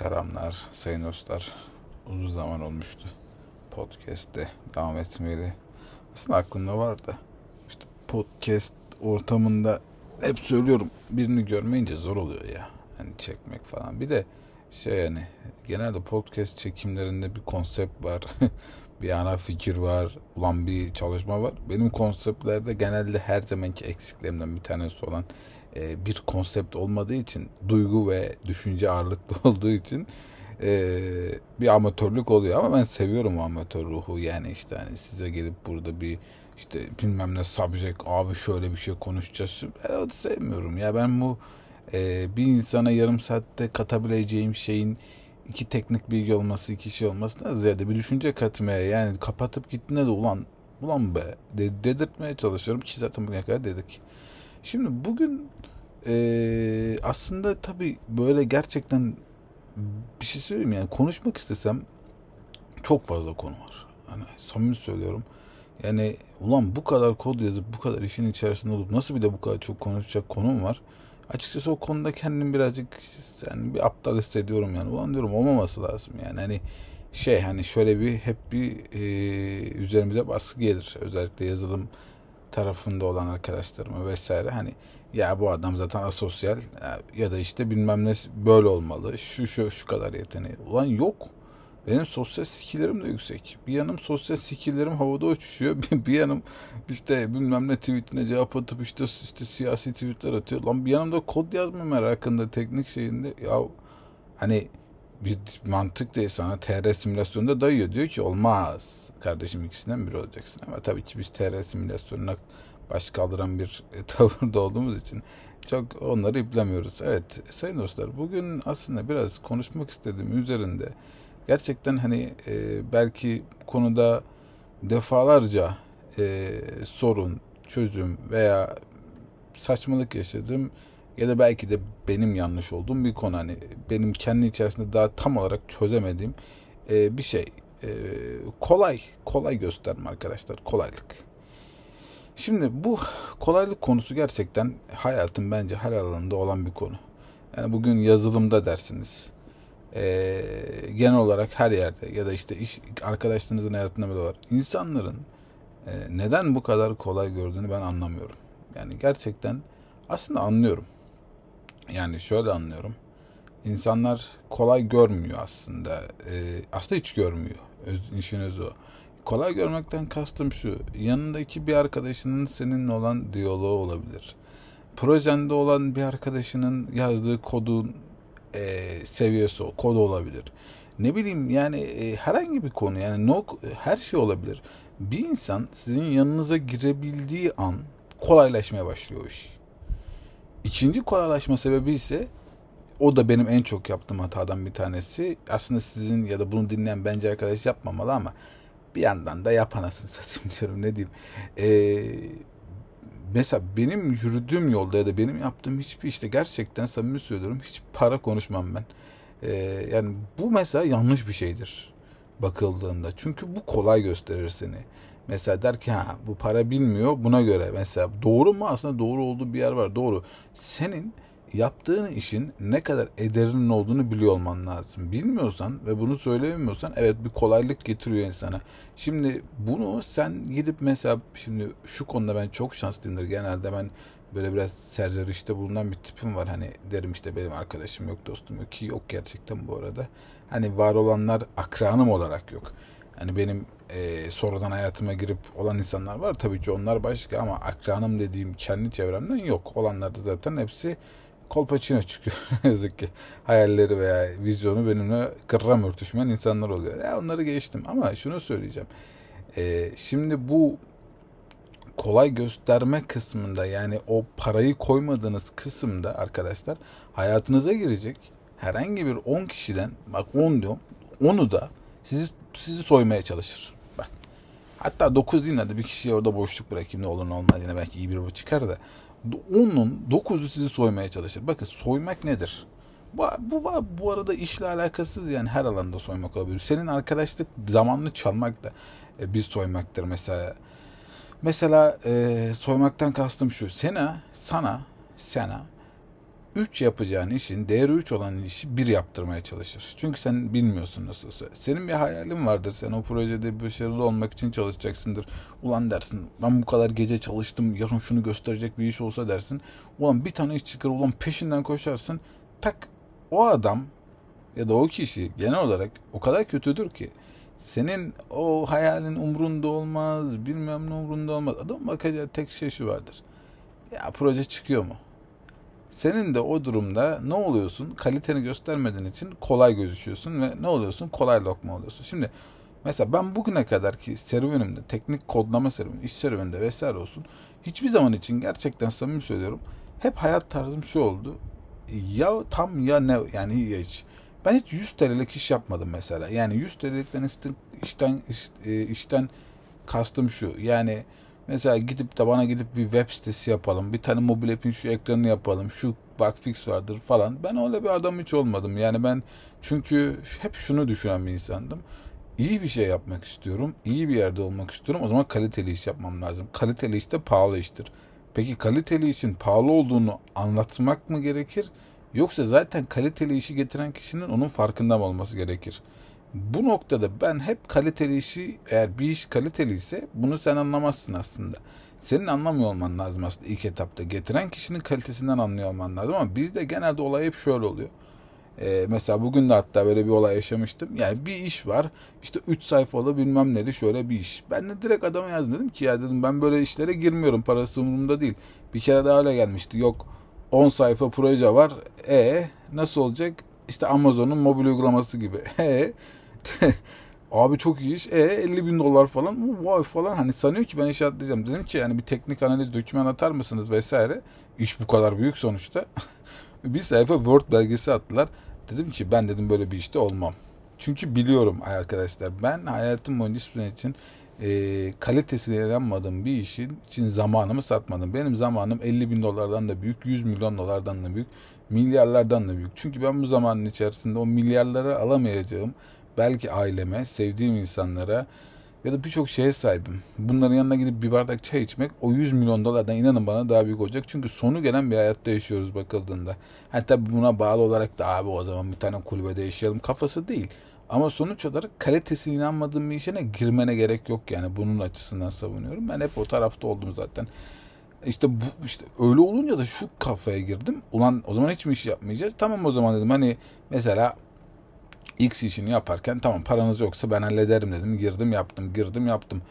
Selamlar sayın dostlar. Uzun zaman olmuştu podcast'te devam etmeli. Aslında aklımda vardı. İşte podcast ortamında hep söylüyorum birini görmeyince zor oluyor ya. Hani çekmek falan. Bir de şey yani genelde podcast çekimlerinde bir konsept var. bir ana fikir var. Ulan bir çalışma var. Benim konseptlerde genelde her zamanki eksiklerimden bir tanesi olan e, bir konsept olmadığı için duygu ve düşünce ağırlıklı olduğu için e, bir amatörlük oluyor. Ama ben seviyorum amatör ruhu. Yani işte hani size gelip burada bir işte bilmem ne subject abi şöyle bir şey konuşacağız. Ben sevmiyorum. Ya ben bu e, bir insana yarım saatte katabileceğim şeyin iki teknik bilgi olması iki şey olmasına ziyade bir düşünce katmaya yani kapatıp gittiğinde de ulan ulan be dedirtmeye çalışıyorum ki zaten bugüne kadar dedik. Şimdi bugün e, aslında tabii böyle gerçekten bir şey söyleyeyim yani konuşmak istesem çok fazla konu var. Hani samimi söylüyorum. Yani ulan bu kadar kod yazıp bu kadar işin içerisinde olup nasıl bir de bu kadar çok konuşacak konum var. Açıkçası o konuda kendim birazcık yani bir aptal hissediyorum yani. Ulan diyorum olmaması lazım yani. Hani şey hani şöyle bir hep bir e, üzerimize baskı gelir. Özellikle yazılım tarafında olan arkadaşlarıma vesaire hani ya bu adam zaten asosyal ya da işte bilmem ne böyle olmalı şu şu şu kadar yeteneği. Ulan yok. Benim sosyal skillerim de yüksek. Bir yanım sosyal skillerim havada uçuşuyor. Bir, bir yanım işte bilmem ne tweetine cevap atıp işte işte siyasi tweetler atıyor. Lan bir yanımda kod yazma merakında teknik şeyinde ya hani bir mantık değil sana TR simülasyonunda dayıyor. Diyor ki olmaz. Kardeşim ikisinden biri olacaksın. Ama tabii ki biz TR simülasyonuna baş kaldıran bir tavırda olduğumuz için çok onları iplemiyoruz. Evet sayın dostlar bugün aslında biraz konuşmak istediğim üzerinde gerçekten hani e, belki konuda defalarca e, sorun, çözüm veya saçmalık yaşadım ya da belki de benim yanlış olduğum bir konu. Hani benim kendi içerisinde daha tam olarak çözemediğim e, bir şey. E, kolay kolay gösterme arkadaşlar kolaylık. Şimdi bu kolaylık konusu gerçekten hayatın bence her alanında olan bir konu. Yani bugün yazılımda dersiniz. E, genel olarak her yerde ya da işte iş arkadaşlarınızın hayatında bile var. İnsanların e, neden bu kadar kolay gördüğünü ben anlamıyorum. Yani gerçekten aslında anlıyorum yani şöyle anlıyorum. İnsanlar kolay görmüyor aslında. Ee, aslında hiç görmüyor. Öz, işin özü o. Kolay görmekten kastım şu. Yanındaki bir arkadaşının seninle olan diyaloğu olabilir. Projende olan bir arkadaşının yazdığı kodun e, seviyesi o. Kod olabilir. Ne bileyim yani e, herhangi bir konu yani no, her şey olabilir. Bir insan sizin yanınıza girebildiği an kolaylaşmaya başlıyor iş. İkinci kolaylaşma sebebi ise o da benim en çok yaptığım hatadan bir tanesi. Aslında sizin ya da bunu dinleyen bence arkadaş yapmamalı ama bir yandan da yapanasını satayım diyorum ne diyeyim. Ee, mesela benim yürüdüğüm yolda ya da benim yaptığım hiçbir işte gerçekten samimi söylüyorum hiç para konuşmam ben. Ee, yani bu mesela yanlış bir şeydir bakıldığında. Çünkü bu kolay gösterir seni. Mesela der ki ha bu para bilmiyor buna göre mesela doğru mu aslında doğru olduğu bir yer var doğru. Senin yaptığın işin ne kadar ederinin olduğunu biliyor olman lazım. Bilmiyorsan ve bunu söylemiyorsan evet bir kolaylık getiriyor insana. Şimdi bunu sen gidip mesela şimdi şu konuda ben çok şanslıyımdır. Genelde ben böyle biraz serzenişte bulunan bir tipim var. Hani derim işte benim arkadaşım yok dostum yok ki yok gerçekten bu arada. Hani var olanlar akranım olarak yok. Hani benim e, sonradan hayatıma girip olan insanlar var. Tabii ki onlar başka ama akranım dediğim kendi çevremden yok. Olanlar da zaten hepsi kolpaçino çıkıyor yazık ki. Hayalleri veya vizyonu benimle kırram örtüşmeyen insanlar oluyor. Ya onları geçtim ama şunu söyleyeceğim. E, şimdi bu kolay gösterme kısmında yani o parayı koymadığınız kısımda arkadaşlar hayatınıza girecek herhangi bir 10 kişiden bak 10 diyorum onu da sizi sizi soymaya çalışır. Bak. Hatta 9 değil de bir kişiye orada boşluk bırakayım ne olur ne olmaz yine belki iyi bir bu çıkar da onun 9'u sizi soymaya çalışır. Bakın soymak nedir? Bu, bu, bu arada işle alakasız yani her alanda soymak olabilir. Senin arkadaşlık zamanını çalmak da e, bir soymaktır mesela. Mesela e, soymaktan kastım şu. Sana, sana, sana 3 yapacağın işin değeri 3 olan işi 1 yaptırmaya çalışır. Çünkü sen bilmiyorsun nasılsa. Senin bir hayalin vardır. Sen o projede başarılı olmak için çalışacaksındır. Ulan dersin ben bu kadar gece çalıştım yarın şunu gösterecek bir iş olsa dersin. Ulan bir tane iş çıkar ulan peşinden koşarsın. Tak o adam ya da o kişi genel olarak o kadar kötüdür ki senin o hayalin umrunda olmaz, bilmem ne umrunda olmaz. Adam bakacağı tek şey şu vardır. Ya proje çıkıyor mu? Senin de o durumda ne oluyorsun? Kaliteni göstermediğin için kolay gözüküyorsun ve ne oluyorsun? Kolay lokma oluyorsun. Şimdi mesela ben bugüne kadar ki serüvenimde, teknik kodlama serüveni, iş serüveninde vesaire olsun. Hiçbir zaman için gerçekten samimi söylüyorum. Hep hayat tarzım şu oldu. Ya tam ya ne yani ya hiç. Ben hiç 100 TL'lik iş yapmadım mesela. Yani 100 TL'likten işten, e, işten kastım şu. Yani mesela gidip de bana gidip bir web sitesi yapalım. Bir tane mobil app'in şu ekranını yapalım. Şu bug fix vardır falan. Ben öyle bir adam hiç olmadım. Yani ben çünkü hep şunu düşünen bir insandım. İyi bir şey yapmak istiyorum. iyi bir yerde olmak istiyorum. O zaman kaliteli iş yapmam lazım. Kaliteli iş de pahalı iştir. Peki kaliteli işin pahalı olduğunu anlatmak mı gerekir? Yoksa zaten kaliteli işi getiren kişinin onun farkında mı olması gerekir? Bu noktada ben hep kaliteli işi eğer bir iş kaliteli ise bunu sen anlamazsın aslında. Senin anlamıyor olman lazım aslında ilk etapta. Getiren kişinin kalitesinden anlıyor olman lazım ama bizde genelde olay hep şöyle oluyor. Ee, mesela bugün de hatta böyle bir olay yaşamıştım. Yani bir iş var. İşte 3 sayfalı bilmem neli şöyle bir iş. Ben de direkt adama yazdım dedim ki ya dedim ben böyle işlere girmiyorum. Parası umurumda değil. Bir kere daha öyle gelmişti. Yok 10 sayfa proje var. E nasıl olacak? İşte Amazon'un mobil uygulaması gibi. E abi çok iyi iş. E 50 bin dolar falan. Vay falan. Hani sanıyor ki ben iş atlayacağım. Dedim ki yani bir teknik analiz doküman atar mısınız vesaire. İş bu kadar büyük sonuçta. bir sayfa Word belgesi attılar. Dedim ki ben dedim böyle bir işte olmam. Çünkü biliyorum arkadaşlar ben hayatım boyunca hiçbir için e, kalitesine yaranmadığım bir işin için zamanımı satmadım. Benim zamanım 50 bin dolardan da büyük, 100 milyon dolardan da büyük, milyarlardan da büyük. Çünkü ben bu zamanın içerisinde o milyarları alamayacağım belki aileme, sevdiğim insanlara ya da birçok şeye sahibim. Bunların yanına gidip bir bardak çay içmek o 100 milyon dolardan inanın bana daha büyük olacak. Çünkü sonu gelen bir hayatta yaşıyoruz bakıldığında. Hatta buna bağlı olarak da abi o zaman bir tane kulübede yaşayalım kafası değil. Ama sonuç olarak kalitesi inanmadığım bir işine girmene gerek yok yani bunun açısından savunuyorum. Ben hep o tarafta oldum zaten. İşte bu işte öyle olunca da şu kafaya girdim. Ulan o zaman hiç mi iş yapmayacağız? Tamam o zaman dedim hani mesela X işini yaparken tamam paranız yoksa ben hallederim dedim. Girdim yaptım, girdim yaptım.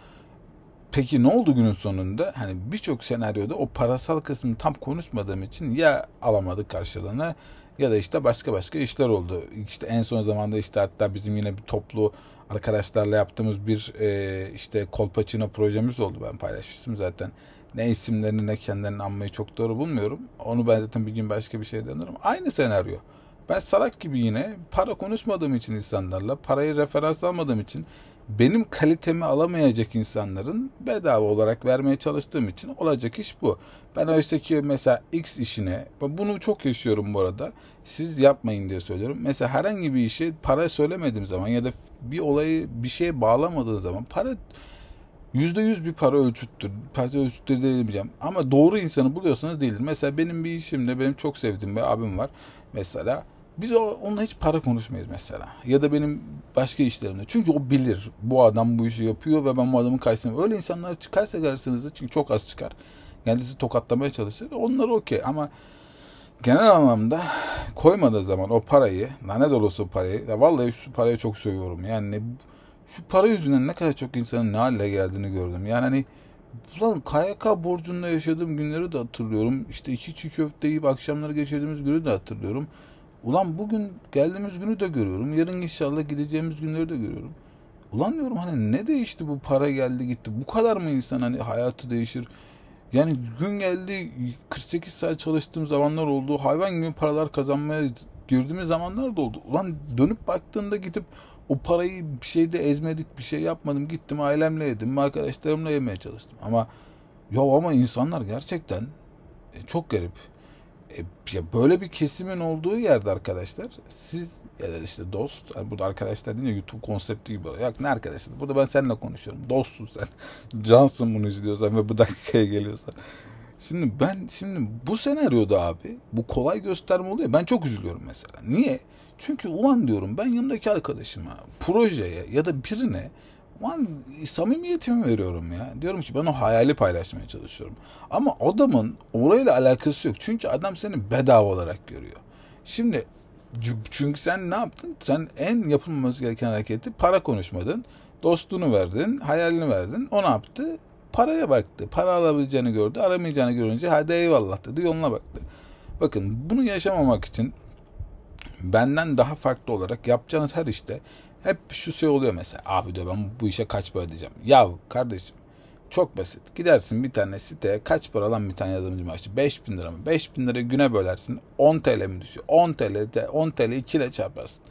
Peki ne oldu günün sonunda? Hani birçok senaryoda o parasal kısmını tam konuşmadığım için ya alamadık karşılığını ya da işte başka başka işler oldu. İşte en son zamanda işte hatta bizim yine bir toplu arkadaşlarla yaptığımız bir e, işte Kolpaçino projemiz oldu. Ben paylaşmıştım zaten. Ne isimlerini ne kendilerini anmayı çok doğru bulmuyorum. Onu ben zaten bir gün başka bir şey denirim. Aynı senaryo. Ben salak gibi yine para konuşmadığım için insanlarla, parayı referans almadığım için benim kalitemi alamayacak insanların bedava olarak vermeye çalıştığım için olacak iş bu. Ben oysa ki mesela X işine, bunu çok yaşıyorum bu arada. Siz yapmayın diye söylüyorum. Mesela herhangi bir işe para söylemediğim zaman ya da bir olayı bir şeye bağlamadığım zaman para yüzde yüz bir para ölçüttür. Para ölçüttür diyemeyeceğim. Ama doğru insanı buluyorsanız değildir. Mesela benim bir işimde benim çok sevdiğim bir abim var. Mesela biz onunla hiç para konuşmayız mesela. Ya da benim başka işlerimde. Çünkü o bilir. Bu adam bu işi yapıyor ve ben bu adamın karşısında. Öyle insanlar çıkarsa karşınıza çünkü çok az çıkar. Kendisi tokatlamaya çalışır. Onlar okey ama genel anlamda koymadığı zaman o parayı, lanet olası parayı, ya vallahi şu parayı çok seviyorum. Yani şu para yüzünden ne kadar çok insanın ne hale geldiğini gördüm. Yani hani Ulan KYK borcunda yaşadığım günleri de hatırlıyorum. İşte iki çiğ köfte yiyip akşamları geçirdiğimiz günü de hatırlıyorum. Ulan bugün geldiğimiz günü de görüyorum. Yarın inşallah gideceğimiz günleri de görüyorum. Ulan diyorum hani ne değişti bu para geldi gitti. Bu kadar mı insan hani hayatı değişir? Yani gün geldi 48 saat çalıştığım zamanlar oldu. Hayvan gibi paralar kazanmaya girdiğimiz zamanlar da oldu. Ulan dönüp baktığında gidip o parayı bir şeyde ezmedik bir şey yapmadım. Gittim ailemle yedim. Arkadaşlarımla yemeye çalıştım. Ama ya ama insanlar gerçekten e, çok garip. E, ya böyle bir kesimin olduğu yerde arkadaşlar siz ya da işte dost yani burada arkadaşlar deyince YouTube konsepti gibi oluyor. Yok ne arkadaşlar burada ben seninle konuşuyorum. Dostsun sen. Cansın bunu izliyorsan ve bu dakikaya geliyorsan. Şimdi ben şimdi bu senaryoda abi bu kolay gösterme oluyor. Ben çok üzülüyorum mesela. Niye? Çünkü ulan diyorum ben yanımdaki arkadaşıma, projeye ya da birine ulan samimiyetimi veriyorum ya. Diyorum ki ben o hayali paylaşmaya çalışıyorum. Ama adamın orayla alakası yok. Çünkü adam seni bedava olarak görüyor. Şimdi çünkü sen ne yaptın? Sen en yapılmaması gereken hareketi para konuşmadın. Dostluğunu verdin, hayalini verdin. O ne yaptı? Paraya baktı. Para alabileceğini gördü. Aramayacağını görünce hadi eyvallah dedi. Yoluna baktı. Bakın bunu yaşamamak için benden daha farklı olarak yapacağınız her işte hep şu şey oluyor mesela. Abi diyor ben bu işe kaç para ödeyeceğim. Ya kardeşim çok basit. Gidersin bir tane siteye kaç para lan bir tane yazılımcı maaşı? 5 bin lira mı? 5 bin lirayı güne bölersin. 10 TL mi düşüyor? 10 TL de 10 TL 2 ile çarparsın.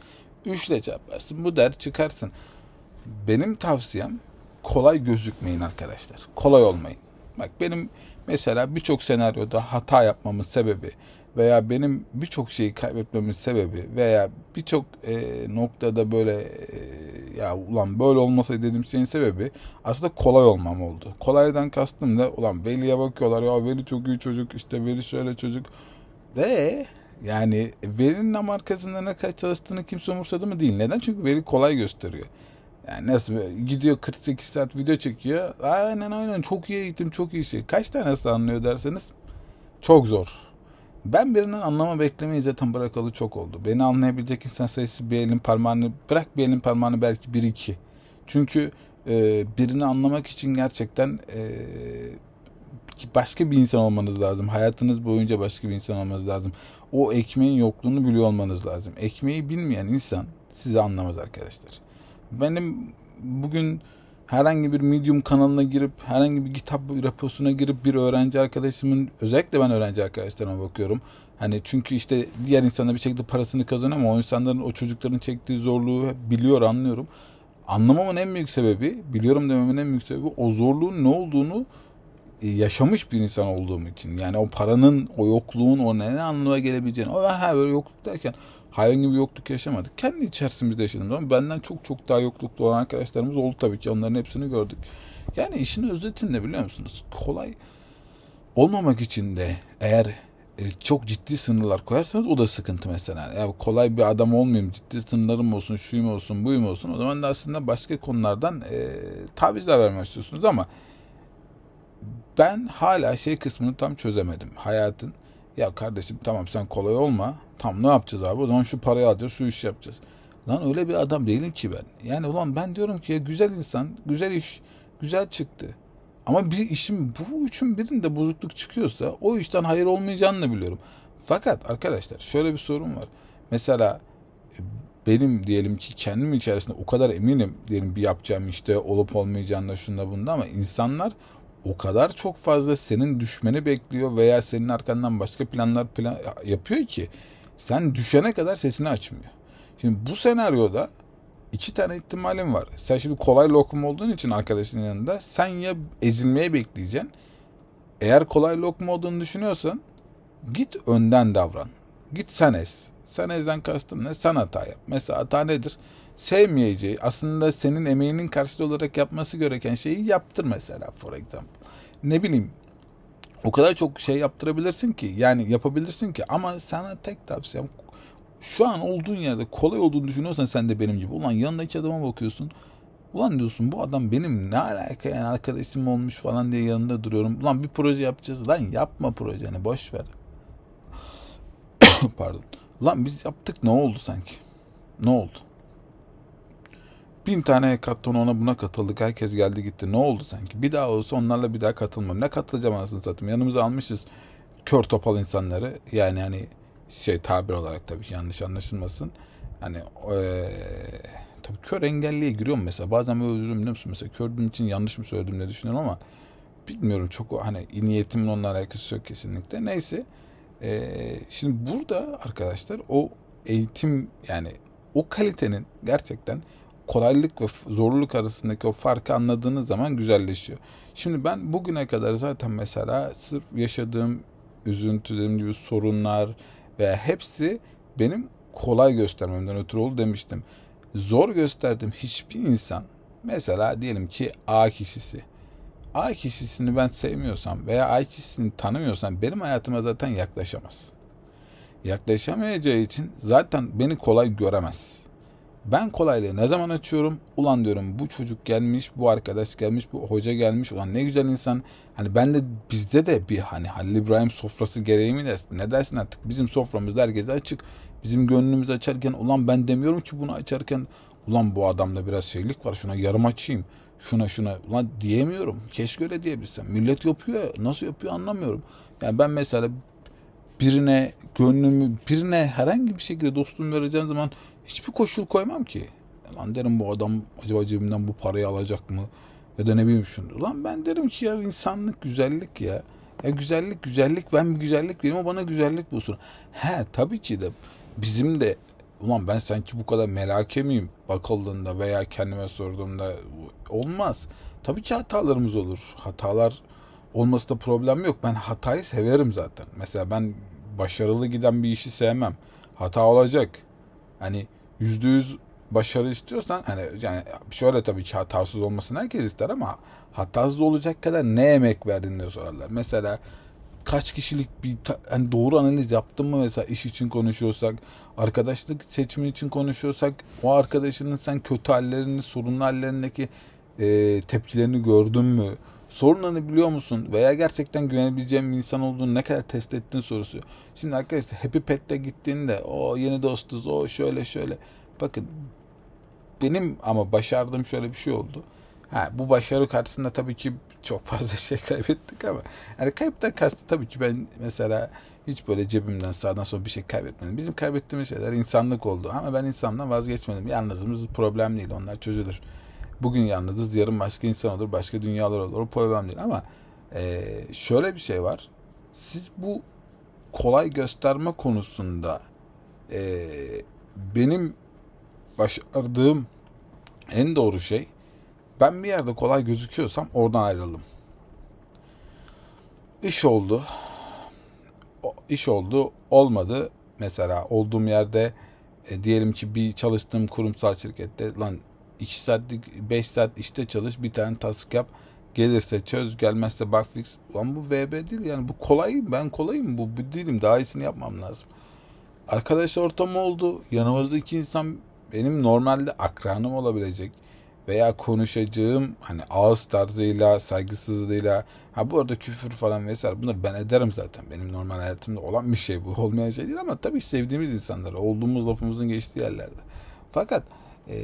3 ile çarparsın. Bu der çıkarsın. Benim tavsiyem kolay gözükmeyin arkadaşlar. Kolay olmayın. Bak benim mesela birçok senaryoda hata yapmamın sebebi veya benim birçok şeyi kaybetmemin sebebi veya birçok e, noktada böyle e, ya ulan böyle olmasaydı dediğim şeyin sebebi aslında kolay olmam oldu. Kolaydan kastım da ulan Veli'ye bakıyorlar ya Veli çok iyi çocuk işte Veli şöyle çocuk ve yani Veli'nin arkasında ne kadar çalıştığını kimse umursadı mı değil. Neden? Çünkü Veli kolay gösteriyor. Yani nasıl gidiyor 48 saat video çekiyor. Aynen aynen çok iyi eğitim çok iyi şey. Kaç tanesi anlıyor derseniz çok zor. Ben birinden anlama beklemeyi zaten bırakalı çok oldu. Beni anlayabilecek insan sayısı bir elin parmağını bırak bir elin parmağını belki bir iki. Çünkü e, birini anlamak için gerçekten e, başka bir insan olmanız lazım. Hayatınız boyunca başka bir insan olmanız lazım. O ekmeğin yokluğunu biliyor olmanız lazım. Ekmeği bilmeyen insan sizi anlamaz arkadaşlar. Benim bugün herhangi bir Medium kanalına girip herhangi bir kitap reposuna girip bir öğrenci arkadaşımın özellikle ben öğrenci arkadaşlarıma bakıyorum. Hani çünkü işte diğer insanlar bir şekilde parasını kazanıyor ama o insanların o çocukların çektiği zorluğu biliyor anlıyorum. Anlamamın en büyük sebebi, biliyorum dememin en büyük sebebi o zorluğun ne olduğunu yaşamış bir insan olduğum için. Yani o paranın, o yokluğun, o ne, ne anlamına gelebileceğini. O ha böyle yokluk derken hayvan gibi yokluk yaşamadık. Kendi içerisimizde yaşadığımız ama benden çok çok daha yoklukta olan arkadaşlarımız oldu tabii ki. Onların hepsini gördük. Yani işin özetinde biliyor musunuz? Kolay olmamak için de eğer e, çok ciddi sınırlar koyarsanız o da sıkıntı mesela. Ya kolay bir adam olmayayım, ciddi sınırlarım olsun, şuyum olsun, buyum olsun. O zaman da aslında başka konulardan e, tavizler vermek istiyorsunuz ama ben hala şey kısmını tam çözemedim. Hayatın ya kardeşim tamam sen kolay olma. Tam ne yapacağız abi? O zaman şu parayı alacağız, şu iş yapacağız. Lan öyle bir adam değilim ki ben. Yani ulan ben diyorum ki ya güzel insan, güzel iş, güzel çıktı. Ama bir işim bu üçün birinde bozukluk çıkıyorsa o işten hayır olmayacağını biliyorum. Fakat arkadaşlar şöyle bir sorun var. Mesela e, benim diyelim ki kendim içerisinde o kadar eminim diyelim bir yapacağım işte olup olmayacağında şunda bunda ama insanlar o kadar çok fazla senin düşmeni bekliyor veya senin arkandan başka planlar plan yapıyor ki sen düşene kadar sesini açmıyor. Şimdi bu senaryoda iki tane ihtimalim var. Sen şimdi kolay lokum olduğun için arkadaşının yanında sen ya ezilmeye bekleyeceksin. Eğer kolay lokum olduğunu düşünüyorsan git önden davran. Git sen ez. Sen ezden kastım ne? Sen hata yap. Mesela hata nedir? Sevmeyeceği, aslında senin emeğinin karşılığı olarak yapması gereken şeyi yaptır mesela for example. Ne bileyim o kadar çok şey yaptırabilirsin ki yani yapabilirsin ki. Ama sana tek tavsiyem şu an olduğun yerde kolay olduğunu düşünüyorsan sen de benim gibi ulan yanındaki adama bakıyorsun. Ulan diyorsun bu adam benim ne alaka yani arkadaşım olmuş falan diye yanında duruyorum. Ulan bir proje yapacağız. Lan yapma projeni boş ver. Pardon. Lan biz yaptık ne oldu sanki? Ne oldu Bin tane hekaton ona buna katıldık. Herkes geldi gitti. Ne oldu sanki? Bir daha olsa onlarla bir daha katılmam. Ne katılacağım anasını satayım. Yanımıza almışız kör topal insanları. Yani hani şey tabir olarak tabii ki yanlış anlaşılmasın. Hani ee, tabii kör engelliye giriyorum mesela. Bazen böyle özürüm biliyor musun? Mesela kördüğüm için yanlış mı söyledim diye düşünüyorum ama bilmiyorum çok hani niyetimin onunla alakası yok kesinlikle. Neyse. Ee, şimdi burada arkadaşlar o eğitim yani o kalitenin gerçekten kolaylık ve zorluk arasındaki o farkı anladığınız zaman güzelleşiyor. Şimdi ben bugüne kadar zaten mesela sırf yaşadığım üzüntü dediğim gibi sorunlar ve hepsi benim kolay göstermemden ötürü oldu demiştim. Zor gösterdiğim hiçbir insan mesela diyelim ki A kişisi A kişisini ben sevmiyorsam veya A kişisini tanımıyorsam benim hayatıma zaten yaklaşamaz. Yaklaşamayacağı için zaten beni kolay göremez. Ben kolaylığı ne zaman açıyorum? Ulan diyorum bu çocuk gelmiş, bu arkadaş gelmiş, bu hoca gelmiş. Ulan ne güzel insan. Hani ben de bizde de bir hani Halil İbrahim sofrası gereği mi dersin? Ne dersin artık? Bizim soframızda herkese açık. Bizim gönlümüz açarken ulan ben demiyorum ki bunu açarken ulan bu adamda biraz şeylik var şuna yarım açayım. Şuna şuna ulan diyemiyorum. Keşke öyle diyebilsem. Millet yapıyor nasıl yapıyor anlamıyorum. Yani ben mesela birine gönlümü birine herhangi bir şekilde dostluğumu vereceğim zaman hiçbir koşul koymam ki. Lan derim bu adam acaba cebimden bu parayı alacak mı? Ya da ne bileyim şunu. Lan ben derim ki ya insanlık güzellik ya. Ya güzellik güzellik ben bir güzellik vereyim o bana güzellik bulsun. He tabii ki de bizim de ulan ben sanki bu kadar melake miyim bakıldığında veya kendime sorduğumda olmaz. Tabii ki hatalarımız olur. Hatalar olması da problem yok. Ben hatayı severim zaten. Mesela ben başarılı giden bir işi sevmem. Hata olacak. Hani yüzde yüz başarı istiyorsan hani yani şöyle tabii ki hatasız olmasını herkes ister ama hatasız olacak kadar ne emek verdin diye sorarlar. Mesela kaç kişilik bir hani doğru analiz yaptın mı mesela iş için konuşuyorsak, arkadaşlık seçimi için konuşuyorsak o arkadaşının sen kötü hallerini, sorunlu hallerindeki e, tepkilerini gördün mü? Sorunlarını biliyor musun? Veya gerçekten güvenebileceğim bir insan olduğunu ne kadar test ettin sorusu. Şimdi arkadaşlar Happy Pet'te gittiğinde o yeni dostuz, o şöyle şöyle. Bakın benim ama başardığım şöyle bir şey oldu. Ha, bu başarı karşısında tabii ki çok fazla şey kaybettik ama yani kayıptan kastı tabii ki ben mesela hiç böyle cebimden sağdan sonra bir şey kaybetmedim. Bizim kaybettiğimiz şeyler insanlık oldu ama ben insandan vazgeçmedim. Yalnızımız problem değil onlar çözülür. Bugün yalnızız yarın başka insan olur başka dünyalar olur o problem değil ama e, şöyle bir şey var. Siz bu kolay gösterme konusunda e, benim başardığım en doğru şey ben bir yerde kolay gözüküyorsam oradan ayrıldım. İş oldu. İş oldu. Olmadı. Mesela olduğum yerde e, diyelim ki bir çalıştığım kurumsal şirkette lan 2 saatlik 5 saat işte çalış bir tane task yap gelirse çöz gelmezse bug fix. Lan bu VB değil yani bu kolay ben kolayım bu, bu değilim daha iyisini yapmam lazım. Arkadaş ortamı oldu. Yanımızda iki insan benim normalde akranım olabilecek veya konuşacağım hani ağız tarzıyla, saygısızlığıyla ha bu arada küfür falan vesaire bunları ben ederim zaten. Benim normal hayatımda olan bir şey bu. Olmayan şey değil ama tabii sevdiğimiz insanlar, olduğumuz lafımızın geçtiği yerlerde. Fakat e,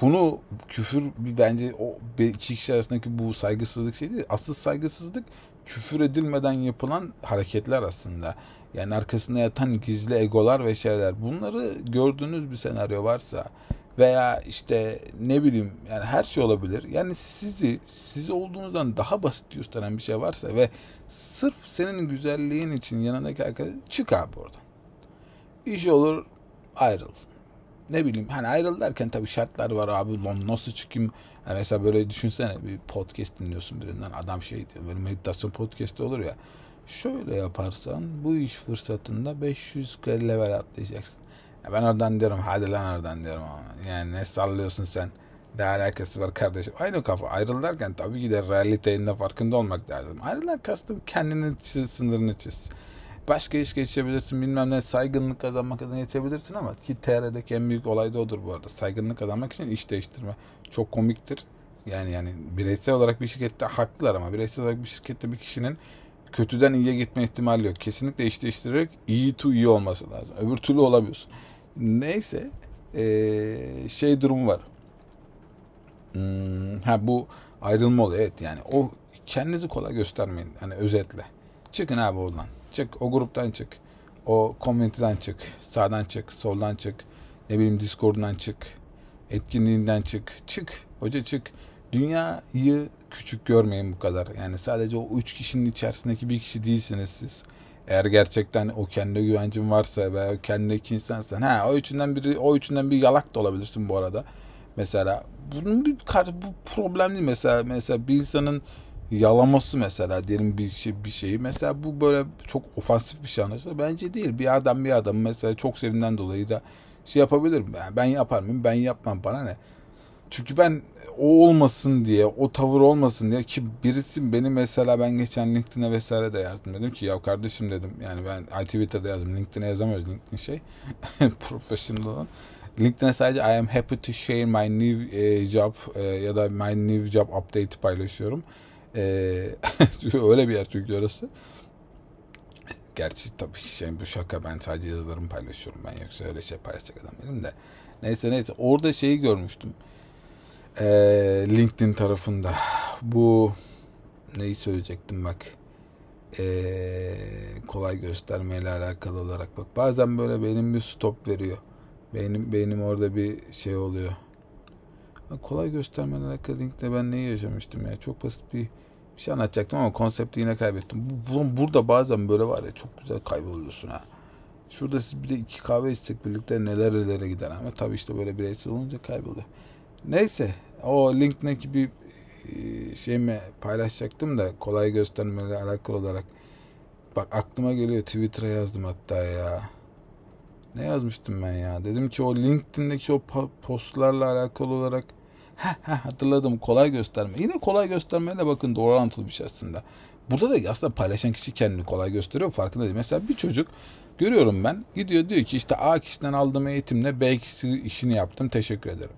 bunu küfür bence o iki kişi arasındaki bu saygısızlık şey değil. Asıl saygısızlık küfür edilmeden yapılan hareketler aslında. Yani arkasında yatan gizli egolar ve şeyler. Bunları gördüğünüz bir senaryo varsa veya işte ne bileyim yani her şey olabilir. Yani sizi siz olduğunuzdan daha basit gösteren bir şey varsa ve sırf senin güzelliğin için yanındaki arkadaş çık abi oradan. İş olur ayrıl. Ne bileyim hani ayrıl derken tabii şartlar var abi lan nasıl çıkayım yani mesela böyle düşünsene bir podcast dinliyorsun birinden adam şey diyor böyle meditasyon podcast'i olur ya şöyle yaparsan bu iş fırsatında 500 level atlayacaksın ben oradan diyorum hadi lan oradan diyorum ama. Yani ne sallıyorsun sen? Ne alakası var kardeşim? Aynı kafa. Ayrıl derken tabii ki de realitenin farkında olmak lazım. Ayrılan kastım kendini çiz, sınırını çiz. Başka iş geçebilirsin bilmem ne saygınlık kazanmak adına geçebilirsin ama ki TR'deki en büyük olay da odur bu arada. Saygınlık kazanmak için iş değiştirme. Çok komiktir. Yani yani bireysel olarak bir şirkette haklılar ama bireysel olarak bir şirkette bir kişinin kötüden iyiye gitme ihtimali yok. Kesinlikle iş değiştirerek iyi to iyi olması lazım. Öbür türlü olamıyorsun. Neyse ee, şey durum var. Hmm, ha bu ayrılma oluyor evet yani o kendinizi kolay göstermeyin hani özetle. Çıkın abi oradan. Çık o gruptan çık. O komüniteden çık. Sağdan çık, soldan çık. Ne bileyim Discord'dan çık. Etkinliğinden çık. Çık. Hoca çık. Dünyayı küçük görmeyin bu kadar. Yani sadece o üç kişinin içerisindeki bir kişi değilsiniz siz. Eğer gerçekten o kendi güvencin varsa veya kendindeki insansan ha o üçünden biri o üçünden bir yalak da olabilirsin bu arada. Mesela bunun bir bu problem değil mesela mesela bir insanın yalaması mesela diyelim bir şey bir şeyi mesela bu böyle çok ofansif bir şey anlaşılır. Bence değil. Bir adam bir adam mesela çok sevinden dolayı da şey yapabilir mi? Yani ben yapar mıyım? Ben yapmam. Bana ne? çünkü ben o olmasın diye, o tavır olmasın diye ki birisi beni mesela ben geçen LinkedIn'e vesaire de yazdım. Dedim ki ya kardeşim dedim yani ben Twitter'da yazdım. LinkedIn'e yazamıyoruz. LinkedIn şey professional. LinkedIn'e sadece I am happy to share my new e, job e, ya da my new job update paylaşıyorum. E, öyle bir yer çünkü orası. Gerçi tabii şey bu şaka ben sadece yazılarımı paylaşıyorum ben yoksa öyle şey paylaşacak adam benim de. Neyse neyse orada şeyi görmüştüm. Ee, LinkedIn tarafında bu neyi söyleyecektim bak. Ee, kolay göstermeyle alakalı olarak bak bazen böyle benim bir stop veriyor. Beynim, beynim orada bir şey oluyor. Kolay göstermeyle alakalı linkte ben neyi yaşamıştım ya. Çok basit bir, bir şey anlatacaktım ama konsepti yine kaybettim. Bu, bu, burada bazen böyle var ya çok güzel kayboluyorsun ha. Şurada siz bir de iki kahve içsek birlikte neler nelere gider ama tabii işte böyle bireysel olunca kayboluyor. Neyse o link'teki bir e, şeyimi paylaşacaktım da kolay göstermeyle alakalı olarak. Bak aklıma geliyor Twitter'a yazdım hatta ya. Ne yazmıştım ben ya? Dedim ki o LinkedIn'deki o postlarla alakalı olarak heh, hatırladım kolay gösterme. Yine kolay göstermeyle bakın doğru orantılı bir şey aslında. Burada da aslında paylaşan kişi kendini kolay gösteriyor farkında değil. Mesela bir çocuk görüyorum ben gidiyor diyor ki işte A kişiden aldığım eğitimle B kişisi işini yaptım teşekkür ederim.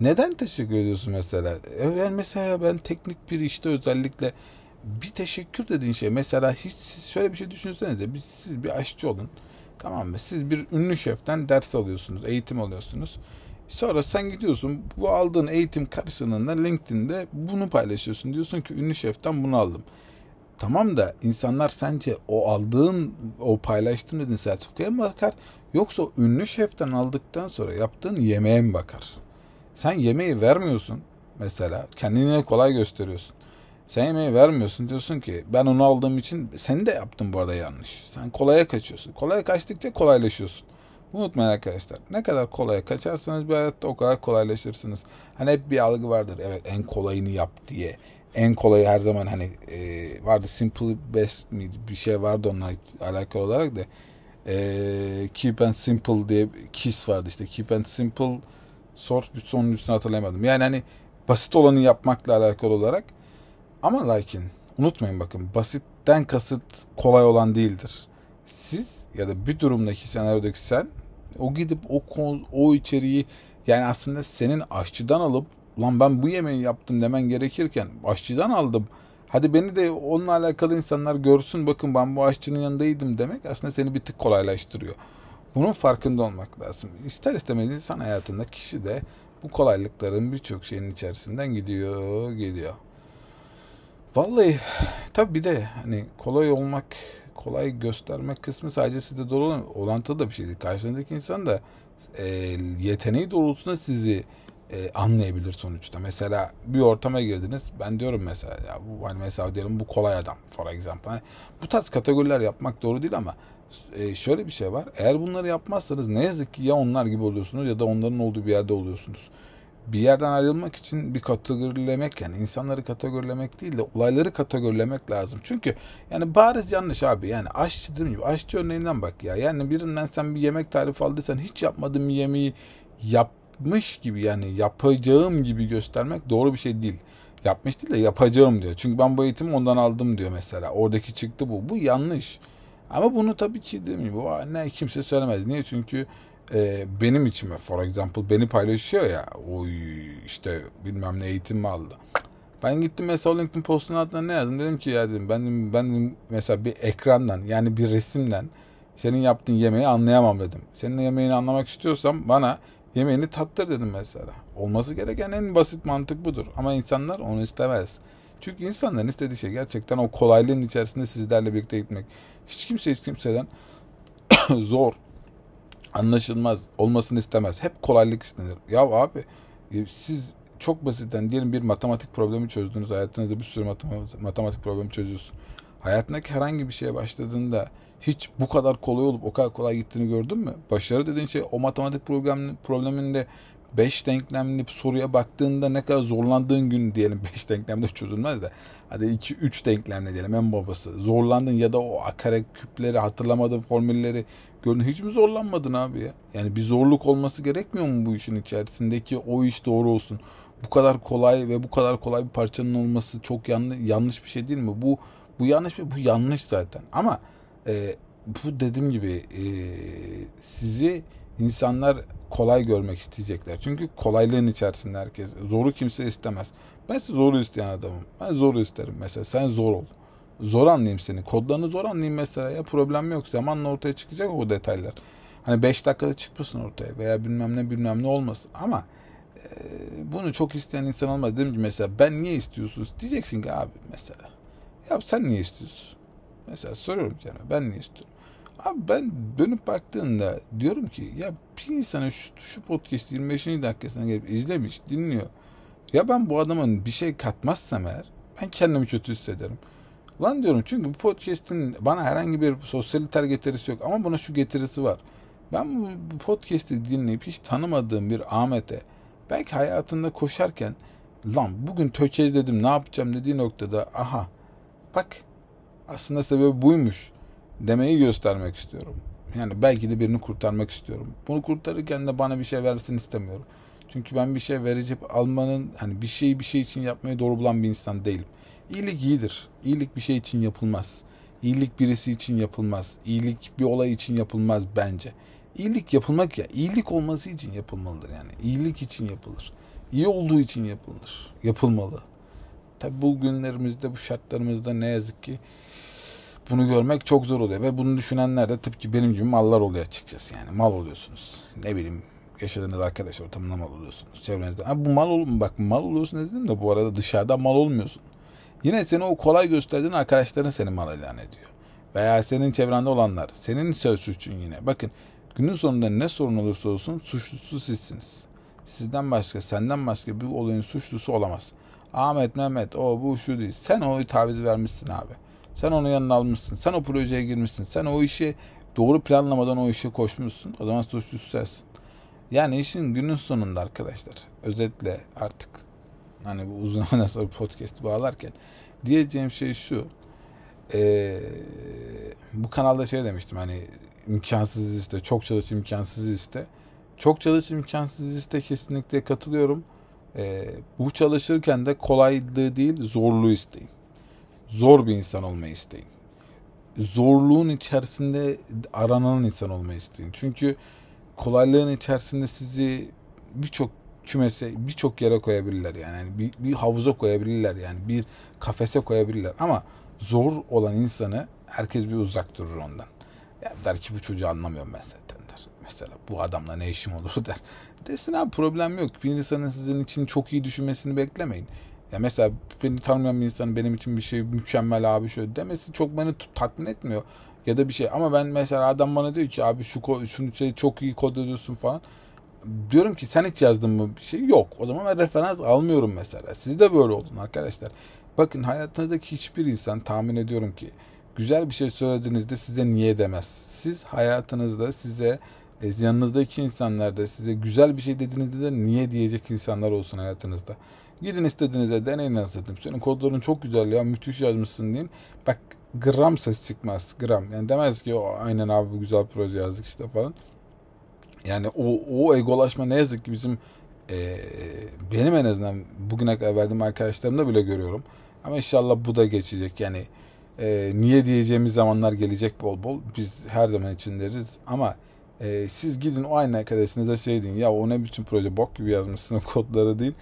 Neden teşekkür ediyorsun mesela? Yani mesela ben teknik bir işte özellikle bir teşekkür dediğin şey mesela hiç siz şöyle bir şey düşünsenize biz siz bir aşçı olun Tamam mı? Siz bir ünlü şeften ders alıyorsunuz, eğitim alıyorsunuz. Sonra sen gidiyorsun bu aldığın eğitim karşılığında LinkedIn'de bunu paylaşıyorsun. Diyorsun ki ünlü şeften bunu aldım. Tamam da insanlar sence o aldığın, o paylaştığın dediğin sertifikaya mı bakar? Yoksa ünlü şeften aldıktan sonra yaptığın yemeğe mi bakar? Sen yemeği vermiyorsun mesela. Kendini kolay gösteriyorsun. Sen yemeği vermiyorsun. Diyorsun ki ben onu aldığım için seni de yaptım bu arada yanlış. Sen kolaya kaçıyorsun. Kolaya kaçtıkça kolaylaşıyorsun. Unutmayın arkadaşlar. Ne kadar kolaya kaçarsanız bir hayatta o kadar kolaylaşırsınız. Hani hep bir algı vardır. Evet en kolayını yap diye. En kolayı her zaman hani e, vardı simple best mi bir şey vardı onunla alakalı olarak da e, keep and simple diye kiss vardı işte keep and simple sort bir sonun üstüne hatırlayamadım. Yani hani basit olanı yapmakla alakalı olarak ama lakin unutmayın bakın basitten kasıt kolay olan değildir. Siz ya da bir durumdaki senaryodaki sen o gidip o o içeriği yani aslında senin aşçıdan alıp lan ben bu yemeği yaptım demen gerekirken aşçıdan aldım. Hadi beni de onunla alakalı insanlar görsün bakın ben bu aşçının yanındaydım demek aslında seni bir tık kolaylaştırıyor. Bunun farkında olmak lazım. İster istemez insan hayatında kişi de bu kolaylıkların birçok şeyin içerisinden gidiyor, geliyor. Vallahi tabi bir de hani kolay olmak, kolay göstermek kısmı sadece sizde doğru olantılı da bir şey değil. Karşınızdaki insan da e, yeteneği doğrultusunda sizi e, anlayabilir sonuçta. Mesela bir ortama girdiniz. Ben diyorum mesela ya bu hani mesela diyelim bu kolay adam for example. Hani bu tarz kategoriler yapmak doğru değil ama e, şöyle bir şey var. Eğer bunları yapmazsanız ne yazık ki ya onlar gibi oluyorsunuz ya da onların olduğu bir yerde oluyorsunuz bir yerden ayrılmak için bir kategorilemek yani insanları kategorilemek değil de olayları kategorilemek lazım. Çünkü yani bariz yanlış abi. Yani aşçı dediğim gibi aşçı örneğinden bak ya. Yani birinden sen bir yemek tarifi aldıysan hiç yapmadığın bir yemeği yapmış gibi yani yapacağım gibi göstermek doğru bir şey değil. Yapmış değil de yapacağım diyor. Çünkü ben bu eğitimi ondan aldım diyor mesela. Oradaki çıktı bu. Bu yanlış. Ama bunu tabii ki değil mi? Bu ne kimse söylemez. Niye? Çünkü e, benim içime for example beni paylaşıyor ya oy işte bilmem ne eğitim aldı. Ben gittim mesela LinkedIn postun altına ne yazdım dedim ki ya dedim ben, ben mesela bir ekrandan yani bir resimden senin yaptığın yemeği anlayamam dedim. Senin yemeğini anlamak istiyorsam bana yemeğini tattır dedim mesela. Olması gereken en basit mantık budur. Ama insanlar onu istemez. Çünkü insanların istediği şey gerçekten o kolaylığın içerisinde sizlerle birlikte gitmek. Hiç kimse hiç kimseden zor anlaşılmaz olmasını istemez. Hep kolaylık istenir. Ya abi e, siz çok basitten diyelim bir matematik problemi çözdünüz. Hayatınızda bir sürü matematik problemi çözüyorsun. Hayatındaki herhangi bir şeye başladığında hiç bu kadar kolay olup o kadar kolay gittiğini gördün mü? Başarı dediğin şey o matematik problem, probleminde 5 denklemli soruya baktığında ne kadar zorlandığın gün diyelim 5 denklemde çözülmez de hadi 2 3 denklemle diyelim en babası zorlandın ya da o kare küpleri hatırlamadığın formülleri gördün hiç mi zorlanmadın abi ya? Yani bir zorluk olması gerekmiyor mu bu işin içerisindeki o iş doğru olsun. Bu kadar kolay ve bu kadar kolay bir parçanın olması çok yanlış yanlış bir şey değil mi? Bu bu yanlış bir bu yanlış zaten. Ama e, bu dediğim gibi e, sizi insanlar kolay görmek isteyecekler. Çünkü kolaylığın içerisinde herkes. Zoru kimse istemez. Ben size zoru isteyen adamım. Ben zoru isterim mesela. Sen zor ol. Zor anlayayım seni. Kodlarını zor anlayayım mesela. Ya problem yok. Zamanla ortaya çıkacak o detaylar. Hani 5 dakikada çıkmasın ortaya veya bilmem ne bilmem ne olmasın. Ama e, bunu çok isteyen insan olmaz. Dedim ki mesela ben niye istiyorsunuz? Diyeceksin ki abi mesela. Ya sen niye istiyorsun? Mesela soruyorum sana ben niye istiyorum? Abi ben dönüp baktığında diyorum ki ya bir insana şu, şu podcast 25. dakikasına gelip izlemiş, dinliyor. Ya ben bu adamın bir şey katmazsam eğer ben kendimi kötü hissederim. Lan diyorum çünkü bu podcast'in bana herhangi bir sosyaliter getirisi yok ama buna şu getirisi var. Ben bu, podcast'i dinleyip hiç tanımadığım bir Ahmet'e belki hayatında koşarken lan bugün tökezledim ne yapacağım dediği noktada aha bak aslında sebebi buymuş demeyi göstermek istiyorum. Yani belki de birini kurtarmak istiyorum. Bunu kurtarırken de bana bir şey versin istemiyorum. Çünkü ben bir şey verecek almanın hani bir şeyi bir şey için yapmayı doğru bulan bir insan değilim. İyilik iyidir. İyilik bir şey için yapılmaz. İyilik birisi için yapılmaz. İyilik bir olay için yapılmaz bence. İyilik yapılmak ya iyilik olması için yapılmalıdır yani. İyilik için yapılır. İyi olduğu için yapılır. Yapılmalı. Tabi bu günlerimizde bu şartlarımızda ne yazık ki bunu görmek çok zor oluyor ve bunu düşünenler de tıpkı benim gibi mallar oluyor açıkçası yani mal oluyorsunuz. Ne bileyim yaşadığınız arkadaş ortamında mal oluyorsunuz. Çevrenizde. Ha, bu mal olur bak mal oluyorsun dedim de bu arada dışarıda mal olmuyorsun. Yine seni o kolay gösterdiğin arkadaşların seni mal ilan ediyor. Veya senin çevrende olanlar. Senin söz suçun yine. Bakın günün sonunda ne sorun olursa olsun suçlusu sizsiniz. Sizden başka, senden başka bir olayın suçlusu olamaz. Ahmet, Mehmet, o bu şu değil. Sen o taviz vermişsin abi. Sen onu yanına almışsın. Sen o projeye girmişsin. Sen o işi doğru planlamadan o işe koşmuşsun. O zaman suçlusu sensin. Yani işin günün sonunda arkadaşlar özetle artık hani bu uzun nasıl podcast bağlarken diyeceğim şey şu. Ee, bu kanalda şey demiştim hani imkansız iste, çok çalış imkansız iste. Çok çalış imkansız iste kesinlikle katılıyorum. Ee, bu çalışırken de kolaylığı değil zorluğu isteyin zor bir insan olmayı isteyin. Zorluğun içerisinde aranan insan olmayı isteyin. Çünkü kolaylığın içerisinde sizi birçok kümese, birçok yere koyabilirler yani. bir, bir havuza koyabilirler yani. Bir kafese koyabilirler. Ama zor olan insanı herkes bir uzak durur ondan. Ya der ki bu çocuğu anlamıyorum ben zaten der. Mesela bu adamla ne işim olur der. Desin abi problem yok. Bir insanın sizin için çok iyi düşünmesini beklemeyin. Ya mesela beni tanımayan bir insanın benim için bir şey mükemmel abi şöyle demesi çok beni tatmin etmiyor. Ya da bir şey ama ben mesela adam bana diyor ki abi şu şunu şey çok iyi kod yazıyorsun falan. Diyorum ki sen hiç yazdın mı bir şey? Yok. O zaman ben referans almıyorum mesela. Siz de böyle olun arkadaşlar. Bakın hayatınızdaki hiçbir insan tahmin ediyorum ki güzel bir şey söylediğinizde size niye demez. Siz hayatınızda size e, yanınızdaki insanlar da size güzel bir şey dediğinizde de niye diyecek insanlar olsun hayatınızda. Gidin istediğinizde deneyin anasını Senin kodların çok güzel ya müthiş yazmışsın deyin. Bak gram ses çıkmaz gram. Yani demez ki o aynen abi güzel proje yazdık işte falan. Yani o, o egolaşma ne yazık ki bizim e, benim en azından bugüne kadar verdiğim arkadaşlarımda bile görüyorum. Ama inşallah bu da geçecek. Yani e, niye diyeceğimiz zamanlar gelecek bol bol. Biz her zaman için deriz. Ama e, siz gidin o aynı arkadaşınıza şey deyin. Ya o ne biçim proje bok gibi yazmışsın kodları değil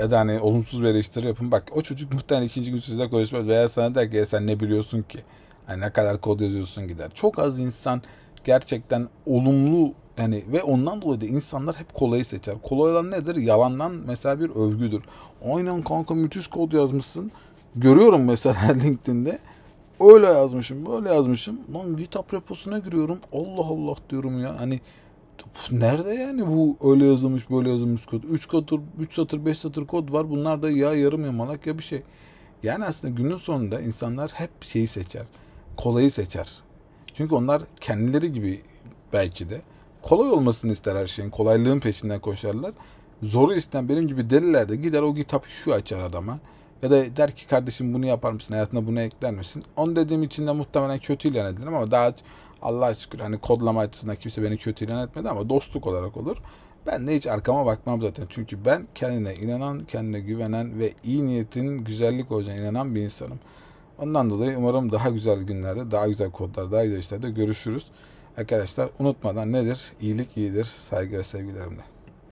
ya da hani olumsuz bir eleştiri yapın. Bak o çocuk muhtemelen ikinci gün sizle konuşmaz veya sana der ki sen ne biliyorsun ki? Hani ne kadar kod yazıyorsun gider. Çok az insan gerçekten olumlu yani ve ondan dolayı da insanlar hep kolayı seçer. Kolay olan nedir? Yalandan mesela bir övgüdür. Aynen kanka müthiş kod yazmışsın. Görüyorum mesela LinkedIn'de. Öyle yazmışım, böyle yazmışım. Lan GitHub reposuna giriyorum. Allah Allah diyorum ya. Hani Nerede yani bu öyle yazılmış böyle yazılmış kod? 3 satır, 3 satır 5 satır kod var. Bunlar da ya yarım yamalak ya bir şey. Yani aslında günün sonunda insanlar hep şeyi seçer. Kolayı seçer. Çünkü onlar kendileri gibi belki de kolay olmasını ister her şeyin. Kolaylığın peşinden koşarlar. zoru isteyen benim gibi deliler de gider o kitap şu açar adama. Ya da der ki kardeşim bunu yapar mısın? Hayatına bunu ekler misin? Onu dediğim için de muhtemelen kötü ilan edilir ama daha Allah'a şükür hani kodlama açısından kimse beni kötü ilan etmedi ama dostluk olarak olur. Ben de hiç arkama bakmam zaten. Çünkü ben kendine inanan, kendine güvenen ve iyi niyetin güzellik olacağına inanan bir insanım. Ondan dolayı umarım daha güzel günlerde, daha güzel kodlar, daha güzel işlerde görüşürüz. Arkadaşlar unutmadan nedir? İyilik iyidir. Saygı ve sevgilerimle.